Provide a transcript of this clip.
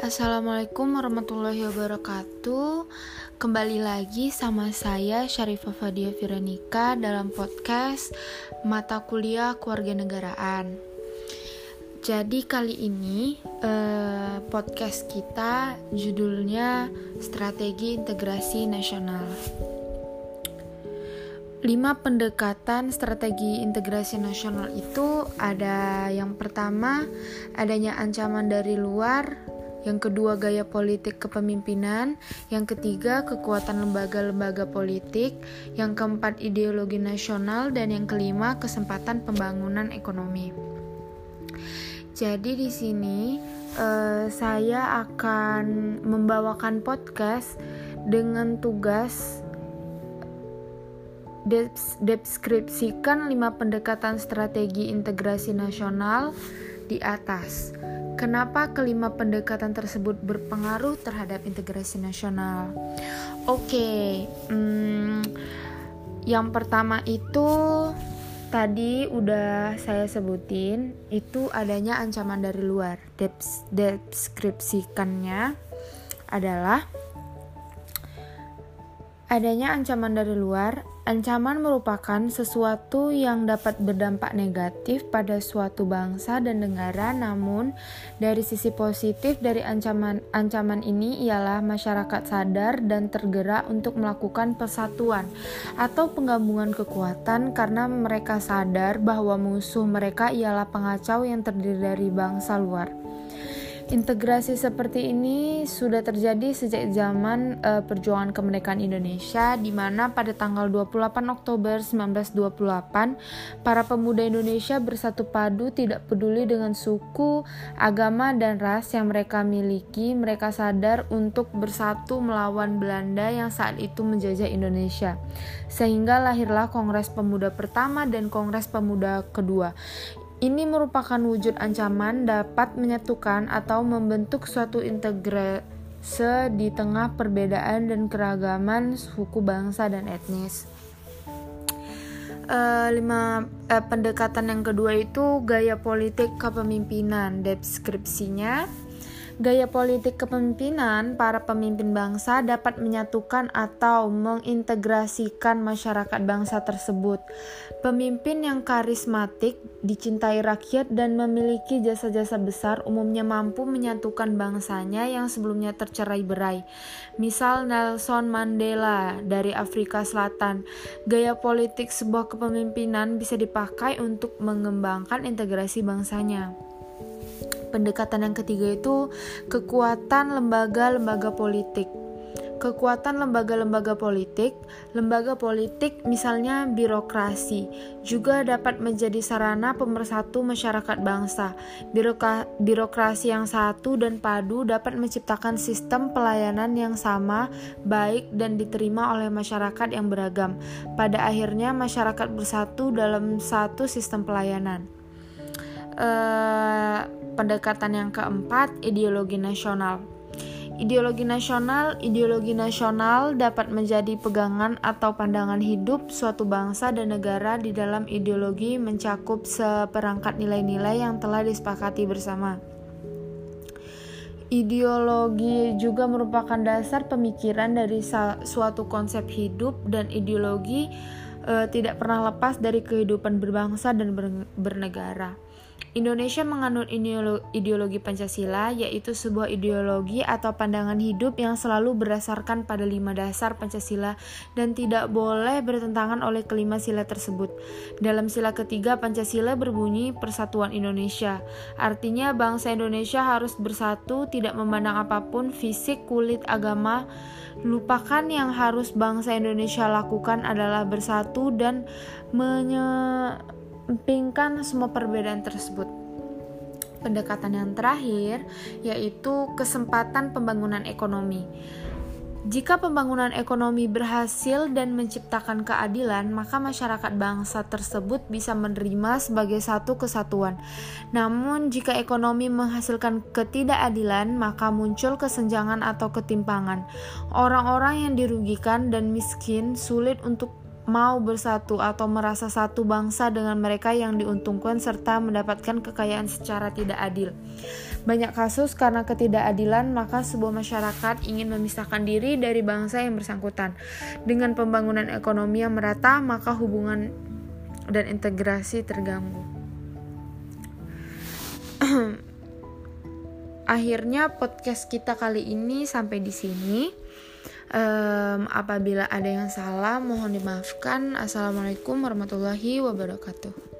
Assalamualaikum warahmatullahi wabarakatuh. Kembali lagi sama saya Syarifah Fadia Firanika dalam podcast Mata Kuliah Kewarganegaraan Jadi kali ini eh, podcast kita judulnya Strategi Integrasi Nasional. Lima pendekatan strategi integrasi nasional itu ada yang pertama adanya ancaman dari luar, yang kedua gaya politik kepemimpinan, yang ketiga kekuatan lembaga-lembaga politik, yang keempat ideologi nasional, dan yang kelima kesempatan pembangunan ekonomi. Jadi di sini uh, saya akan membawakan podcast dengan tugas deskripsikan lima pendekatan strategi integrasi nasional di atas. Kenapa kelima pendekatan tersebut berpengaruh terhadap integrasi nasional? Oke, okay, hmm, yang pertama itu tadi udah saya sebutin itu adanya ancaman dari luar. Deskripsikannya adalah adanya ancaman dari luar Ancaman merupakan sesuatu yang dapat berdampak negatif pada suatu bangsa dan negara, namun dari sisi positif dari ancaman ancaman ini ialah masyarakat sadar dan tergerak untuk melakukan persatuan atau penggabungan kekuatan karena mereka sadar bahwa musuh mereka ialah pengacau yang terdiri dari bangsa luar. Integrasi seperti ini sudah terjadi sejak zaman uh, perjuangan kemerdekaan Indonesia di mana pada tanggal 28 Oktober 1928 para pemuda Indonesia bersatu padu tidak peduli dengan suku, agama dan ras yang mereka miliki, mereka sadar untuk bersatu melawan Belanda yang saat itu menjajah Indonesia. Sehingga lahirlah Kongres Pemuda pertama dan Kongres Pemuda kedua ini merupakan wujud ancaman dapat menyatukan atau membentuk suatu integrase di tengah perbedaan dan keragaman suku bangsa dan etnis. Uh, lima uh, pendekatan yang kedua itu gaya politik kepemimpinan deskripsinya Gaya politik kepemimpinan para pemimpin bangsa dapat menyatukan atau mengintegrasikan masyarakat bangsa tersebut. Pemimpin yang karismatik, dicintai rakyat, dan memiliki jasa-jasa besar umumnya mampu menyatukan bangsanya yang sebelumnya tercerai-berai. Misal Nelson Mandela dari Afrika Selatan. Gaya politik sebuah kepemimpinan bisa dipakai untuk mengembangkan integrasi bangsanya pendekatan yang ketiga itu kekuatan lembaga-lembaga politik. Kekuatan lembaga-lembaga politik, lembaga politik misalnya birokrasi, juga dapat menjadi sarana pemersatu masyarakat bangsa. Biroka, birokrasi yang satu dan padu dapat menciptakan sistem pelayanan yang sama, baik dan diterima oleh masyarakat yang beragam. Pada akhirnya masyarakat bersatu dalam satu sistem pelayanan. Uh, pendekatan yang keempat, ideologi nasional. Ideologi nasional, ideologi nasional dapat menjadi pegangan atau pandangan hidup suatu bangsa dan negara di dalam ideologi mencakup seperangkat nilai-nilai yang telah disepakati bersama. Ideologi juga merupakan dasar pemikiran dari suatu konsep hidup dan ideologi e, tidak pernah lepas dari kehidupan berbangsa dan bernegara. Indonesia menganut ideologi Pancasila, yaitu sebuah ideologi atau pandangan hidup yang selalu berdasarkan pada lima dasar Pancasila dan tidak boleh bertentangan oleh kelima sila tersebut. Dalam sila ketiga Pancasila berbunyi Persatuan Indonesia, artinya bangsa Indonesia harus bersatu, tidak memandang apa pun fisik, kulit, agama. Lupakan yang harus bangsa Indonesia lakukan adalah bersatu dan menye mengesampingkan semua perbedaan tersebut. Pendekatan yang terakhir yaitu kesempatan pembangunan ekonomi. Jika pembangunan ekonomi berhasil dan menciptakan keadilan, maka masyarakat bangsa tersebut bisa menerima sebagai satu kesatuan. Namun, jika ekonomi menghasilkan ketidakadilan, maka muncul kesenjangan atau ketimpangan. Orang-orang yang dirugikan dan miskin sulit untuk mau bersatu atau merasa satu bangsa dengan mereka yang diuntungkan serta mendapatkan kekayaan secara tidak adil. Banyak kasus karena ketidakadilan, maka sebuah masyarakat ingin memisahkan diri dari bangsa yang bersangkutan. Dengan pembangunan ekonomi yang merata, maka hubungan dan integrasi terganggu. Akhirnya podcast kita kali ini sampai di sini. Um, apabila ada yang salah, mohon dimaafkan. Assalamualaikum warahmatullahi wabarakatuh.